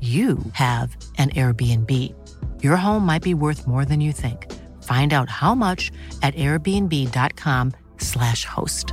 you have an Airbnb. Your home might be worth more than you think. Find out how much at airbnb.com/slash host.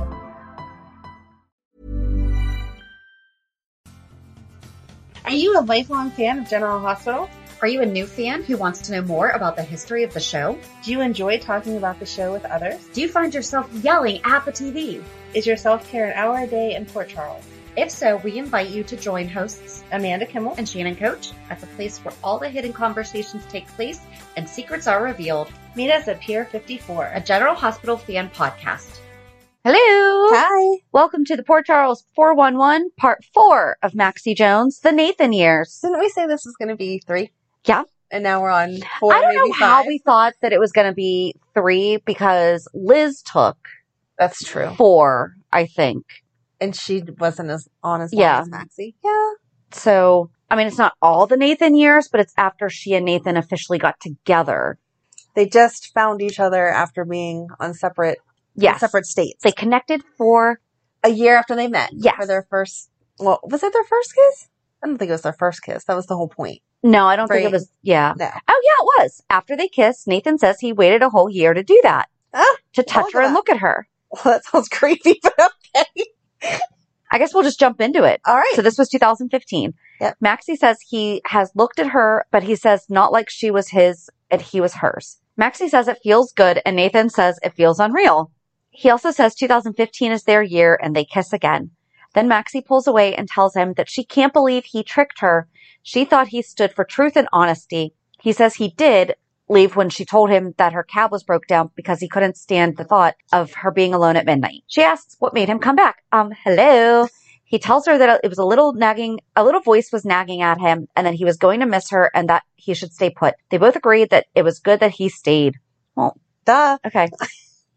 Are you a lifelong fan of General Hospital? Are you a new fan who wants to know more about the history of the show? Do you enjoy talking about the show with others? Do you find yourself yelling at the TV? Is your self-care an hour a day in Port Charles? If so, we invite you to join hosts Amanda Kimmel and Shannon Coach at the place where all the hidden conversations take place and secrets are revealed. Meet us at Pier 54, A General Hospital fan podcast. Hello. Hi. Welcome to the Port Charles 411, part four of Maxie Jones, the Nathan years. Didn't we say this was going to be three? Yeah. And now we're on four, I don't maybe know how we thought that it was going to be three because Liz took That's true. four, I think. And she wasn't as on as Yeah. as Maxie. Yeah. So, I mean, it's not all the Nathan years, but it's after she and Nathan officially got together. They just found each other after being on separate, Yes. separate states. They connected for, a year after they met. Yes. For their first, well, was it their first kiss? I don't think it was their first kiss. That was the whole point. no, I don't think it was, yeah. No. Oh, yeah, it was. After they kissed, Nathan says he waited a whole year to do that, Ah, to touch her and look at her. well, that sounds creepy, but okay. I guess we'll just jump into it. All right. So this was 2015. Yep. Maxie says he has looked at her, but he says not like she was his and he was hers. Maxie says it feels good and Nathan says it feels unreal. He also says 2015 is their year and they kiss again. Then Maxie pulls away and tells him that she can't believe he tricked her. She thought he stood for truth and honesty. He says he did leave when she told him that her cab was broke down because he couldn't stand the thought of her being alone at midnight. She asks what made him come back. Um, hello. He tells her that it was a little nagging, a little voice was nagging at him and that he was going to miss her and that he should stay put. They both agreed that it was good that he stayed. Well, Duh. okay.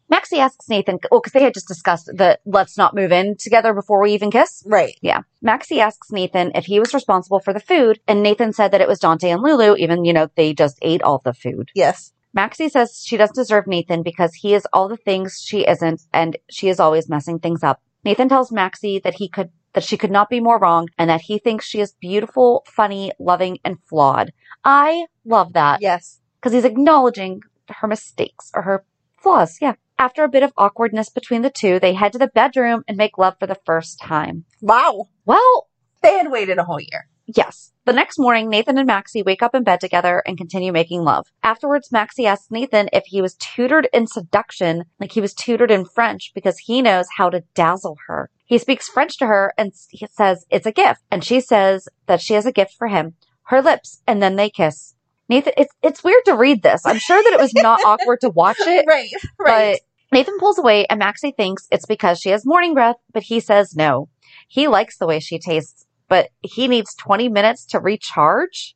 Maxie asks Nathan, well, because they had just discussed the let's not move in together before we even kiss. Right. Yeah. Maxie asks Nathan if he was responsible for the food, and Nathan said that it was Dante and Lulu, even, you know, they just ate all the food. Yes. Maxie says she doesn't deserve Nathan because he is all the things she isn't, and she is always messing things up. Nathan tells Maxie that he could, that she could not be more wrong, and that he thinks she is beautiful, funny, loving, and flawed. I love that Yes. because he's acknowledging her mistakes or her flaws. Yeah. After a bit of awkwardness between the two, they head to the bedroom and make love for the first time. Wow. Well, They had waited a whole year. Yes. The next morning, Nathan and Maxie wake up in bed together and continue making love. Afterwards, Maxie asks Nathan if he was tutored in seduction, like he was tutored in French, because he knows how to dazzle her. He speaks French to her and he says it's a gift. And she says that she has a gift for him. Her lips, and then they kiss. Nathan, it's, it's weird to read this. I'm sure that it was not awkward to watch it. Right. Right. But Nathan pulls away and Maxie thinks it's because she has morning breath, but he says no. He likes the way she tastes, but he needs 20 minutes to recharge.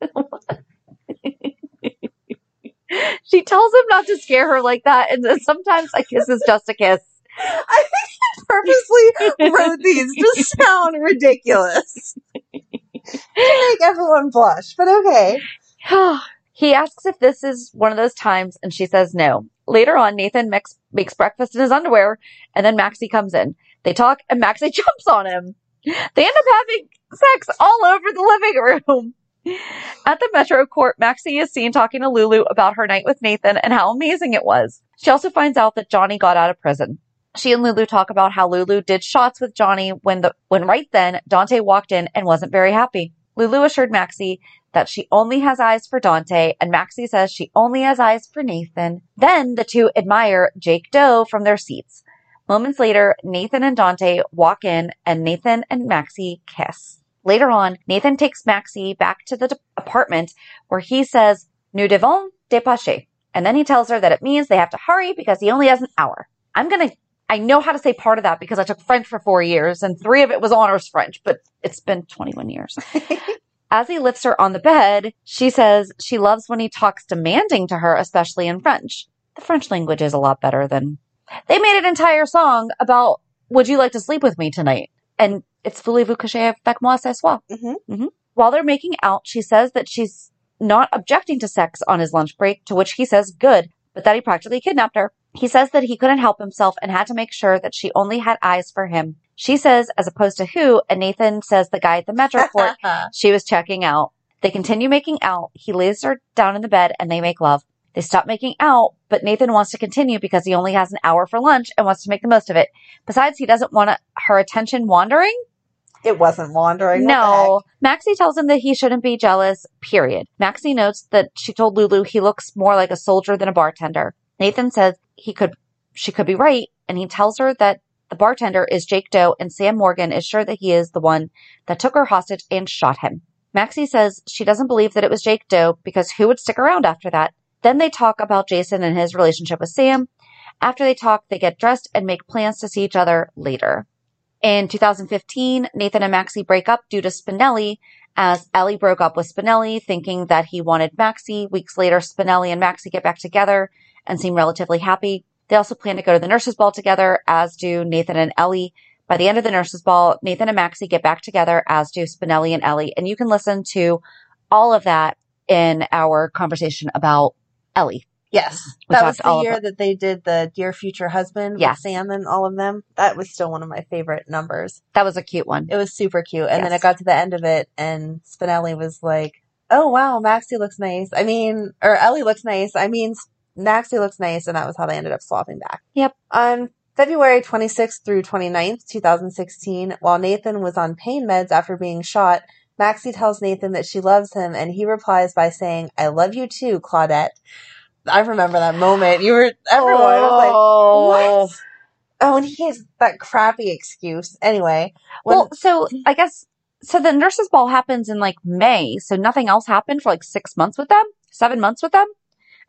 she tells him not to scare her like that, and sometimes a kiss is just a kiss. I think he purposely wrote these to sound ridiculous. To make everyone blush, but okay. he asks if this is one of those times, and she says no. Later on, Nathan makes, makes breakfast in his underwear, and then Maxie comes in. They talk, and Maxie jumps on him. They end up having sex all over the living room. At the Metro Court, Maxie is seen talking to Lulu about her night with Nathan and how amazing it was. She also finds out that Johnny got out of prison. She and Lulu talk about how Lulu did shots with Johnny when the when right then Dante walked in and wasn't very happy. Lulu assured Maxie that she only has eyes for Dante, and Maxie says she only has eyes for Nathan. Then the two admire Jake Doe from their seats. Moments later, Nathan and Dante walk in, and Nathan and Maxie kiss. Later on, Nathan takes Maxie back to the apartment where he says, Nous devons dépêcher. And then he tells her that it means they have to hurry because he only has an hour. I'm gonna, I know how to say part of that because I took French for four years and three of it was honors French, but it's been 21 years. As he lifts her on the bed, she says she loves when he talks demanding to her, especially in French. The French language is a lot better than, they made an entire song about, would you like to sleep with me tonight? And it's voulez-vous coucher avec moi ce soir? Mhm. While they're making out, she says that she's not objecting to sex on his lunch break, to which he says good, but that he practically kidnapped her. He says that he couldn't help himself and had to make sure that she only had eyes for him. She says, as opposed to who, and Nathan says the guy at the Metro Court she was checking out. They continue making out. He lays her down in the bed and they make love. They stop making out, but Nathan wants to continue because he only has an hour for lunch and wants to make the most of it. Besides, he doesn't want her attention wandering. It wasn't wandering. No. Maxie tells him that he shouldn't be jealous, period. Maxie notes that she told Lulu he looks more like a soldier than a bartender. Nathan says he could, she could be right, and he tells her that the bartender is Jake Doe and Sam Morgan is sure that he is the one that took her hostage and shot him. Maxie says she doesn't believe that it was Jake Doe because who would stick around after that? Then they talk about Jason and his relationship with Sam. After they talk, they get dressed and make plans to see each other later. In 2015, Nathan and Maxie break up due to Spinelli as Ellie broke up with Spinelli thinking that he wanted Maxie. Weeks later, Spinelli and Maxie get back together and seem relatively happy. They also plan to go to the nurses ball together, as do Nathan and Ellie. By the end of the nurses ball, Nathan and Maxie get back together, as do Spinelli and Ellie. And you can listen to all of that in our conversation about Ellie. Yes. We that was the year that they did the Dear Future Husband Yeah. with Sam and all of them. That was still one of my favorite numbers. That was a cute one. It was super cute. And then it got to the end of it and Spinelli was like, Oh wow, Maxie looks nice. I mean, or Ellie looks nice. I mean, Maxie looks nice. And that was how they ended up swapping back. Yep. On February 26th through 29th, 2016, while Nathan was on pain meds after being shot, Maxie tells Nathan that she loves him and he replies by saying, I love you too, Claudette. I remember that moment. You were, everyone was like, Oh. what? Oh, and he has that crappy excuse. Anyway, when, Well, so I guess so. The nurses' ball happens in like May, so nothing else happened for like six months with them, seven months with them.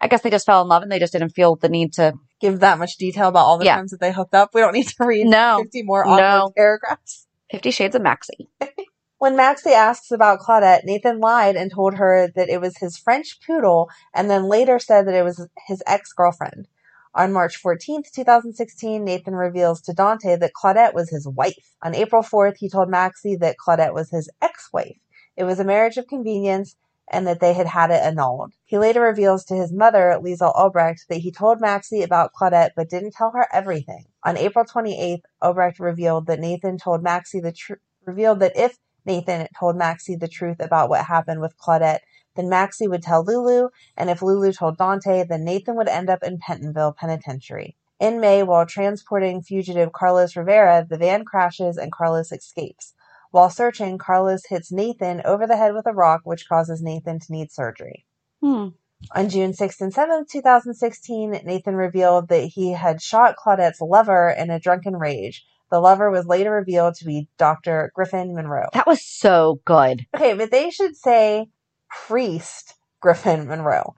I guess they just fell in love and they just didn't feel the need to. give that much detail about all the Yeah. times that they hooked up. We don't need to read No. 50 more No. awkward paragraphs. Fifty Shades of Maxie. When Maxie asks about Claudette, Nathan lied and told her that it was his French poodle and then later said that it was his ex-girlfriend. On March 14th, 2016, Nathan reveals to Dante that Claudette was his wife. On April 4th, he told Maxie that Claudette was his ex-wife. It was a marriage of convenience and that they had had it annulled. He later reveals to his mother, Liesl Obrecht, that he told Maxie about Claudette but didn't tell her everything. On April 28th, Albrecht revealed that Nathan told Maxie the truth, revealed that if Nathan told Maxie the truth about what happened with Claudette, then Maxie would tell Lulu, and if Lulu told Dante, then Nathan would end up in Pentonville Penitentiary. In May, while transporting fugitive Carlos Rivera, the van crashes and Carlos escapes. While searching, Carlos hits Nathan over the head with a rock, which causes Nathan to need surgery. Hmm. On June 6th and 7th, 2016, Nathan revealed that he had shot Claudette's lover in a drunken rage. The lover was later revealed to be Dr. Griffin Monroe. That was so good. Okay, but they should say priest Griffin Monroe.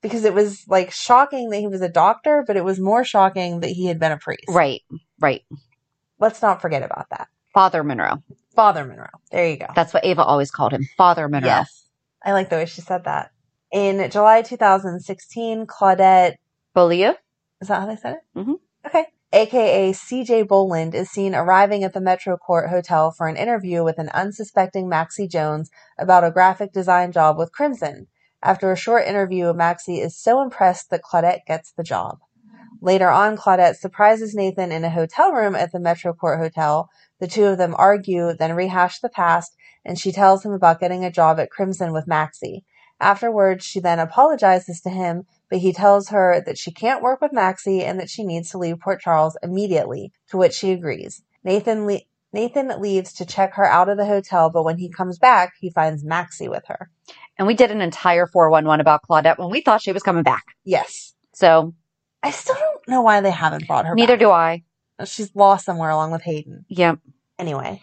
Because it was like shocking that he was a doctor, but it was more shocking that he had been a priest. Right, right. Let's not forget about that. Father Monroe. Father Monroe. There you go. That's what Ava always called him. Father Monroe. Yes. I like the way she said that. In July 2016, Claudette Beaulieu. Is that how they said it? Mhm. Okay. aka CJ Boland, is seen arriving at the Metro Court Hotel for an interview with an unsuspecting Maxie Jones about a graphic design job with Crimson. After a short interview, Maxie is so impressed that Claudette gets the job. Later on, Claudette surprises Nathan in a hotel room at the Metro Court Hotel. The two of them argue, then rehash the past, and she tells him about getting a job at Crimson with Maxie. Afterwards, she then apologizes to him, but he tells her that she can't work with Maxie and that she needs to leave Port Charles immediately, to which she agrees. Nathan le- Nathan leaves to check her out of the hotel, but when he comes back, he finds Maxie with her. And we did an entire 411 about Claudette when we thought she was coming back. Yes. So I still don't know why they haven't brought her neither back. do I. Uh, she's lost somewhere along with Hayden. Yep. Anyway,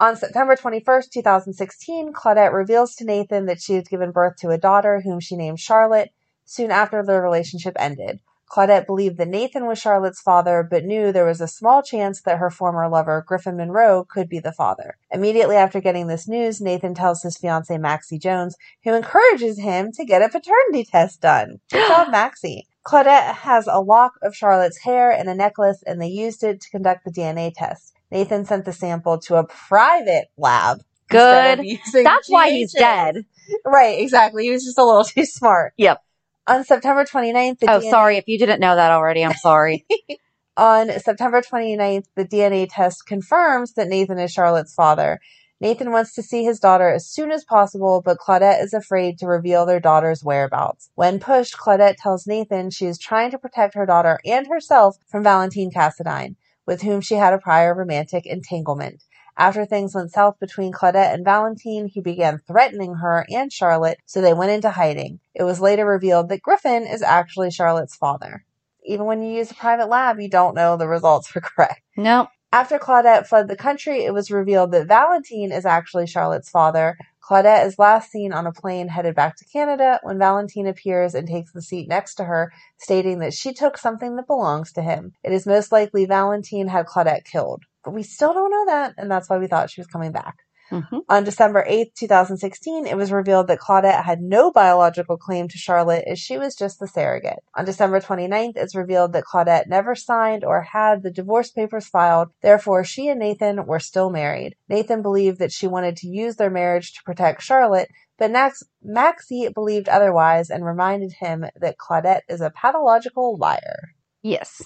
on September 21st, 2016, Claudette reveals to Nathan that she has given birth to a daughter whom she named Charlotte soon after their relationship ended. Claudette believed that Nathan was Charlotte's father, but knew there was a small chance that her former lover, Griffin Monroe, could be the father. Immediately after getting this news, Nathan tells his fiancee Maxie Jones, who encourages him to get a paternity test done. Good job, Maxie. Claudette has a lock of Charlotte's hair and a necklace, and they used it to conduct the DNA test. Nathan sent the sample to a private lab. Good. That's why he's dead. Right, exactly. He was just a little too smart. Yep. On September 29th, the Oh, DNA sorry. If you didn't know that already, I'm sorry. On September 29th, the DNA test confirms that Nathan is Charlotte's father. Nathan wants to see his daughter as soon as possible, but Claudette is afraid to reveal their daughter's whereabouts. When pushed, Claudette tells Nathan she is trying to protect her daughter and herself from Valentine Cassadine, with whom she had a prior romantic entanglement. After things went south between Claudette and Valentine, he began threatening her and Charlotte, so they went into hiding. It was later revealed that Griffin is actually Charlotte's father. Even when you use a private lab, you don't know the results were correct. nope. After Claudette fled the country, it was revealed that Valentine is actually Charlotte's father. Claudette is last seen on a plane headed back to Canada when Valentine appears and takes the seat next to her, stating that she took something that belongs to him. It is most likely Valentine had Claudette killed. But we still don't know that, and that's why we thought she was coming back. Hmm On December 8th, 2016, it was revealed that Claudette had no biological claim to Charlotte as she was just the surrogate. On December 29th, it's revealed that Claudette never signed or had the divorce papers filed, therefore she and Nathan were still married. Nathan believed that she wanted to use their marriage to protect Charlotte, but Max- Maxie believed otherwise and reminded him that Claudette is a pathological liar. Yes.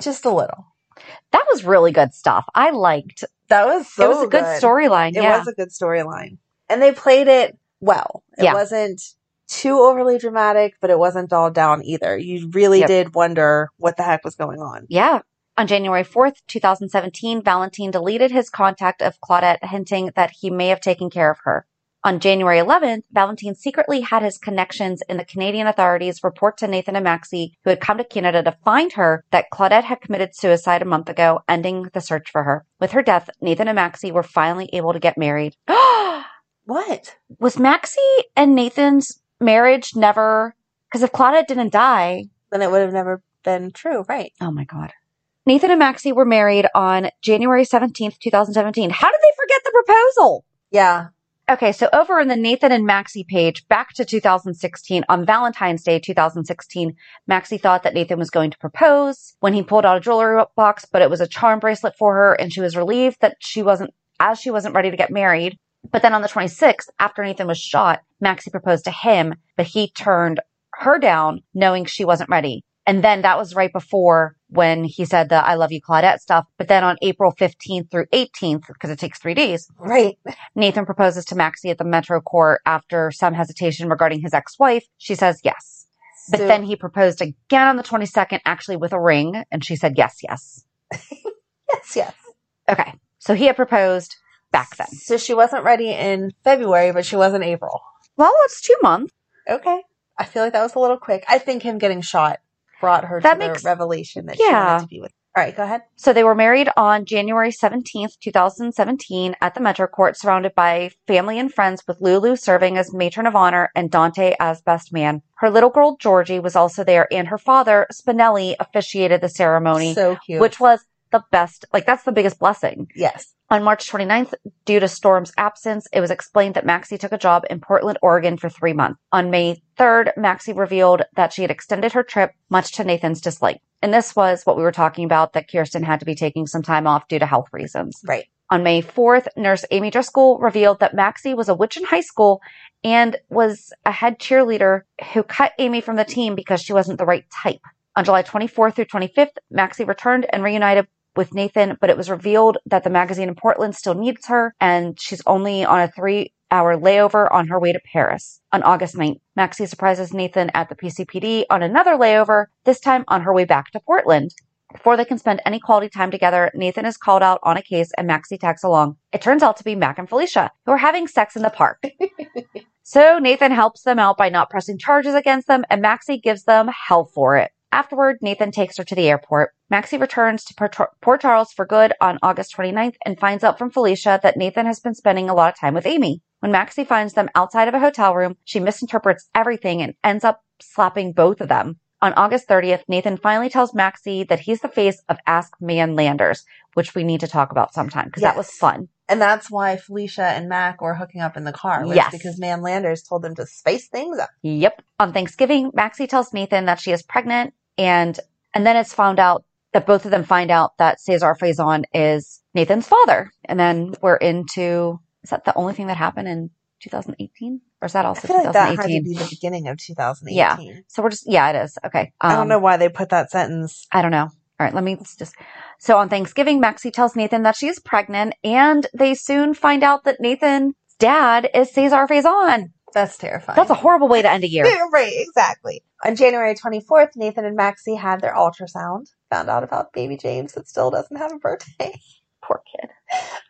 Just a little. That was really good stuff. I liked. That was so it was a good, storyline. It Yeah. was a good storyline. And they played it well. It Yeah. wasn't too overly dramatic, but it wasn't dulled down either. You really Yep. did wonder what the heck was going on. Yeah. On January 4th, 2017, Valentine deleted his contact of Claudette, hinting that he may have taken care of her. On January 11th, Valentine secretly had his connections in the Canadian authorities report to Nathan and Maxie, who had come to Canada to find her, that Claudette had committed suicide a month ago, ending the search for her. With her death, Nathan and Maxie were finally able to get married. What? Was Maxie and Nathan's marriage never, because if Claudette didn't die, Then it would have never been true, right? Oh my God. Nathan and Maxie were married on January 17th, 2017. How did they forget the proposal? Yeah. Okay, so over in the Nathan and Maxie page, back to 2016, on Valentine's Day 2016, Maxie thought that Nathan was going to propose when he pulled out a jewelry box, but it was a charm bracelet for her, and she was relieved that she wasn't, as she wasn't ready to get married. But then on the 26th, after Nathan was shot, Maxie proposed to him, but he turned her down, knowing she wasn't ready. And then that was right before when he said the I love you Claudette stuff. But then on April 15th through 18th, because it takes three days, Right. Nathan proposes to Maxie at the Metro Court after some hesitation regarding his ex-wife. She says yes. But then he proposed again on the 22nd, actually with a ring, and she said yes, yes. Yes, yes. Okay. So he had proposed back then. So she wasn't ready in February, but she was in April. Well, it's two months. Okay. I feel like that was a little quick. I think him getting shot brought her That to makes- the revelation that she Yeah. wanted to be with. All right, go ahead. So they were married on January 17th, 2017 at the Metro Court, surrounded by family and friends with Lulu serving as matron of honor and Dante as best man. Her little girl Georgie was also there and her father, Spinelli, officiated the ceremony. So cute. which was the best, like that's the biggest blessing. Yes. On March 29th, due to Storm's absence, it was explained that Maxie took a job in Portland, Oregon for three months. On May 3rd, Maxie revealed that she had extended her trip, much to Nathan's dislike. And this was what we were talking about that Kirsten had to be taking some time off due to health reasons. Right. On May 4th, nurse Amy Driscoll revealed that Maxie was a witch in high school and was a head cheerleader who cut Amy from the team because she wasn't the right type. On July 24th through 25th, Maxie returned and reunited with Nathan, but it was revealed that the magazine in Portland still needs her and she's only on a three hour layover on her way to Paris. On August 9th, Maxie surprises Nathan at the PCPD on another layover, this time on her way back to Portland. Before they can spend any quality time together, Nathan is called out on a case and Maxie tags along. It turns out to be Mac and Felicia, who are having sex in the park. so Nathan helps them out by not pressing charges against them, and Maxie gives them hell for it. Afterward, Nathan takes her to the airport. Maxie returns to Port Charles for good on August 29th and finds out from Felicia that Nathan has been spending a lot of time with Amy. When Maxie finds them outside of a hotel room, she misinterprets everything and ends up slapping both of them. On August 30th, Nathan finally tells Maxie that he's the face of Ask Man Landers, which we need to talk about sometime because Yes. that was fun. And that's why Felicia and Mac were hooking up in the car. Yes. Because Man Landers told them to spice things up. Yep. On Thanksgiving, Maxie tells Nathan that she is pregnant and and then it's found out that both of them find out that Cesar Faison is Nathan's father. And then we're into is that the only thing that happened in 2018? Or is that I also feel like that had to be the beginning of 2018. Yeah. So we're just yeah, it is. Okay. I don't Um, know why they put that sentence. I don't know. All right, let me just. So on Thanksgiving, Maxie tells Nathan that she is pregnant, and they soon find out that Nathan's dad is Cesar Faison. That's terrifying. That's a horrible way to end a year. Right, exactly. On January 24th, Nathan and Maxie had their ultrasound. Found out about baby James that still doesn't have a birthday. Poor kid.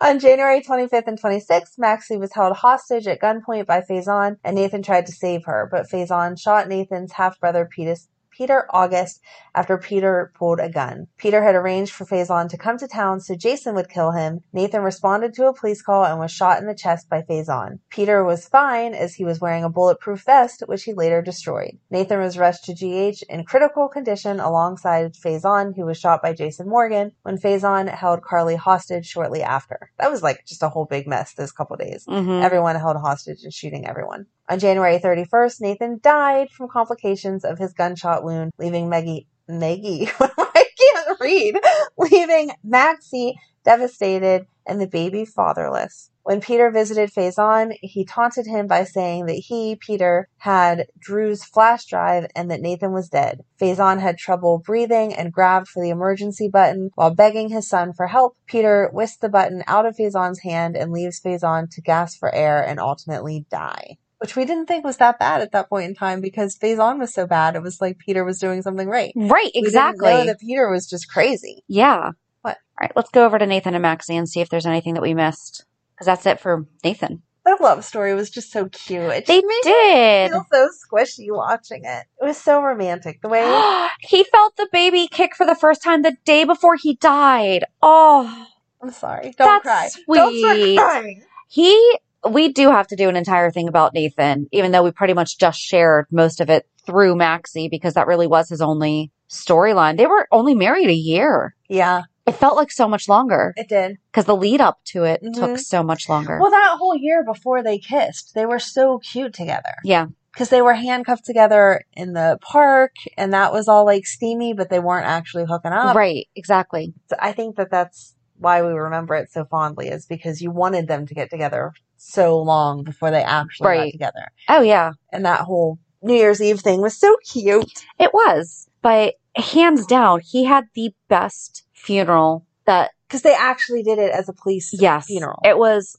On January 25th and 26th, Maxie was held hostage at gunpoint by Faison, and Nathan tried to save her, but Faison shot Nathan's half brother Peter, Peter August after Peter pulled a gun. Peter had arranged for Faison to come to town so Jason would kill him. Nathan responded to a police call and was shot in the chest by Faison. Peter was fine as he was wearing a bulletproof vest, which he later destroyed. Nathan was rushed to GH in critical condition alongside Faison, who was shot by Jason Morgan when Faison held Carly hostage shortly after. That was like just a whole big mess this couple days. Mhm. Everyone held hostage and shooting everyone. On January 31st, Nathan died from complications of his gunshot wound, leaving Maggie, Maggie, I can't read, leaving Maxie devastated and the baby fatherless. When Peter visited Faison, he taunted him by saying that he, Peter, had Drew's flash drive and that Nathan was dead. Faison had trouble breathing and grabbed for the emergency button while begging his son for help. Peter whisked the button out of Faison's hand and leaves Faison to gasp for air and ultimately die. Which we didn't think was that bad at that point in time because Faison was so bad. It was like Peter was doing something right. Right, We exactly. know that Peter was just crazy. yeah. What? All right, let's go over to Nathan and Maxie and see if there's anything that we missed. Because that's it for Nathan. That love story was just so cute. It They did. feel so squishy watching it. It was so romantic. The way he felt the baby kick for the first time the day before he died. Oh, I'm sorry. Don't That's cry. Don't start crying. he. We do have to do an entire thing about Nathan, even though we pretty much just shared most of it through Maxie because that really was his only storyline. They were only married a year. Yeah, It felt like so much longer it did. because the lead up to it Mhm. took so much longer. Well, that whole year before they kissed, they were so cute together. yeah. Because they were handcuffed together in the park, and that was all like steamy, but they weren't actually hooking up. right. Exactly. So I think that that's why we remember it so fondly, is because you wanted them to get together so long before they actually got together. Oh, yeah. And that whole New Year's Eve thing was so cute. It was. But hands down, he had the best funeral that Because they actually did it as a police yes funeral. it was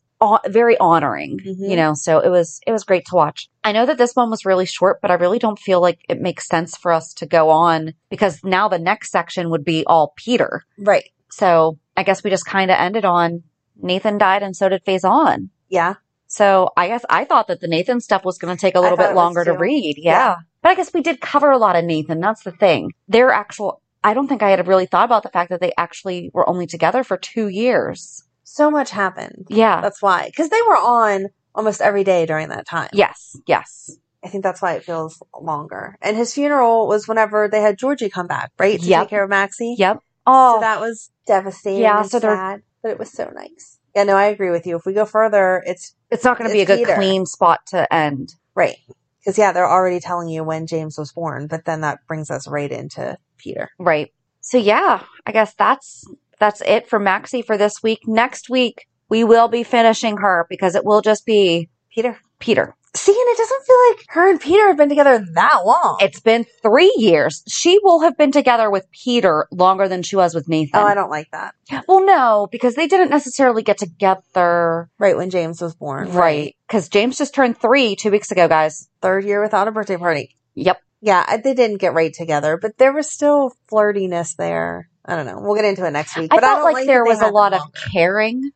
very honoring Mhm. you know so it was it was great to watch i know that this one was really short but i really don't feel like it makes sense for us to go on because now the next section would be all peter right. so i guess we just kind of ended on nathan died and so did Faison. Yeah. so i guess i thought that the nathan stuff was going to take a little bit longer to read yeah. Yeah. but i guess we did cover a lot of nathan that's the thing their actual i don't think i had really thought about the fact that they actually were only together for two years So much happened. yeah That's why. Because they were on almost every day during that time. Yes, yes. I think that's why it feels longer. And his funeral was whenever they had Georgie come back, right? To Yep. take care of Maxie. Yep. Oh, So that was devastating. Yeah, so sad, but it was so nice. Yeah, no, I agree with you. If we go further, it's it's not going to be a it's good Peter. clean spot to end. right. Because, yeah, they're already telling you when James was born, but then that brings us right into Peter. Right. So yeah, I guess that's that's it for Maxie for this week. Next week we will be finishing her because it will just be Peter. Peter. See, and it doesn't feel like her and Peter have been together that long. It's been three years. She will have been together with Peter longer than she was with Nathan. oh, I don't like that. Well, no, because they didn't necessarily get together. Right when James was born. Right. Because James just turned three two weeks ago, guys. Third year without a birthday party. Yep. Yeah, they didn't get right together, but there was still flirtiness there. I don't know. We'll get into it next week. I but felt don't like, that there was a lot of caring,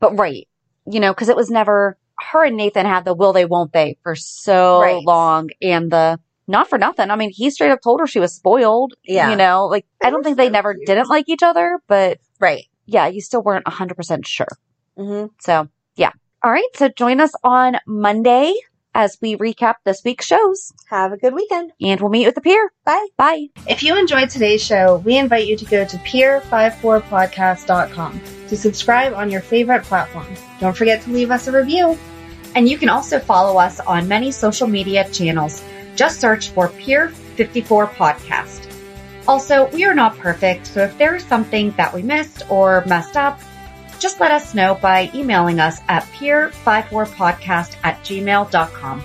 but right. You know, because it was never her and Nathan had the will they, won't they for so Right. long. And the not for nothing. I mean, he straight up told her she was spoiled. Yeah. You know, like I don't think they so never cute. didn't like each other, but Right. yeah, you still weren't 100% sure. hmm So, yeah. All right. So join us on Monday as we recap this week's shows Have a good weekend. and we'll meet you at the pier. Bye. Bye. If you enjoyed today's show, we invite you to go to pier54podcast.com to subscribe on your favorite platform. Don't forget to leave us a review. And you can also follow us on many social media channels. Just search for Pier 54 Podcast. Also, we are not perfect, so if there is something that we missed or messed up, just let us know by emailing us at pier54podcast at gmail.com.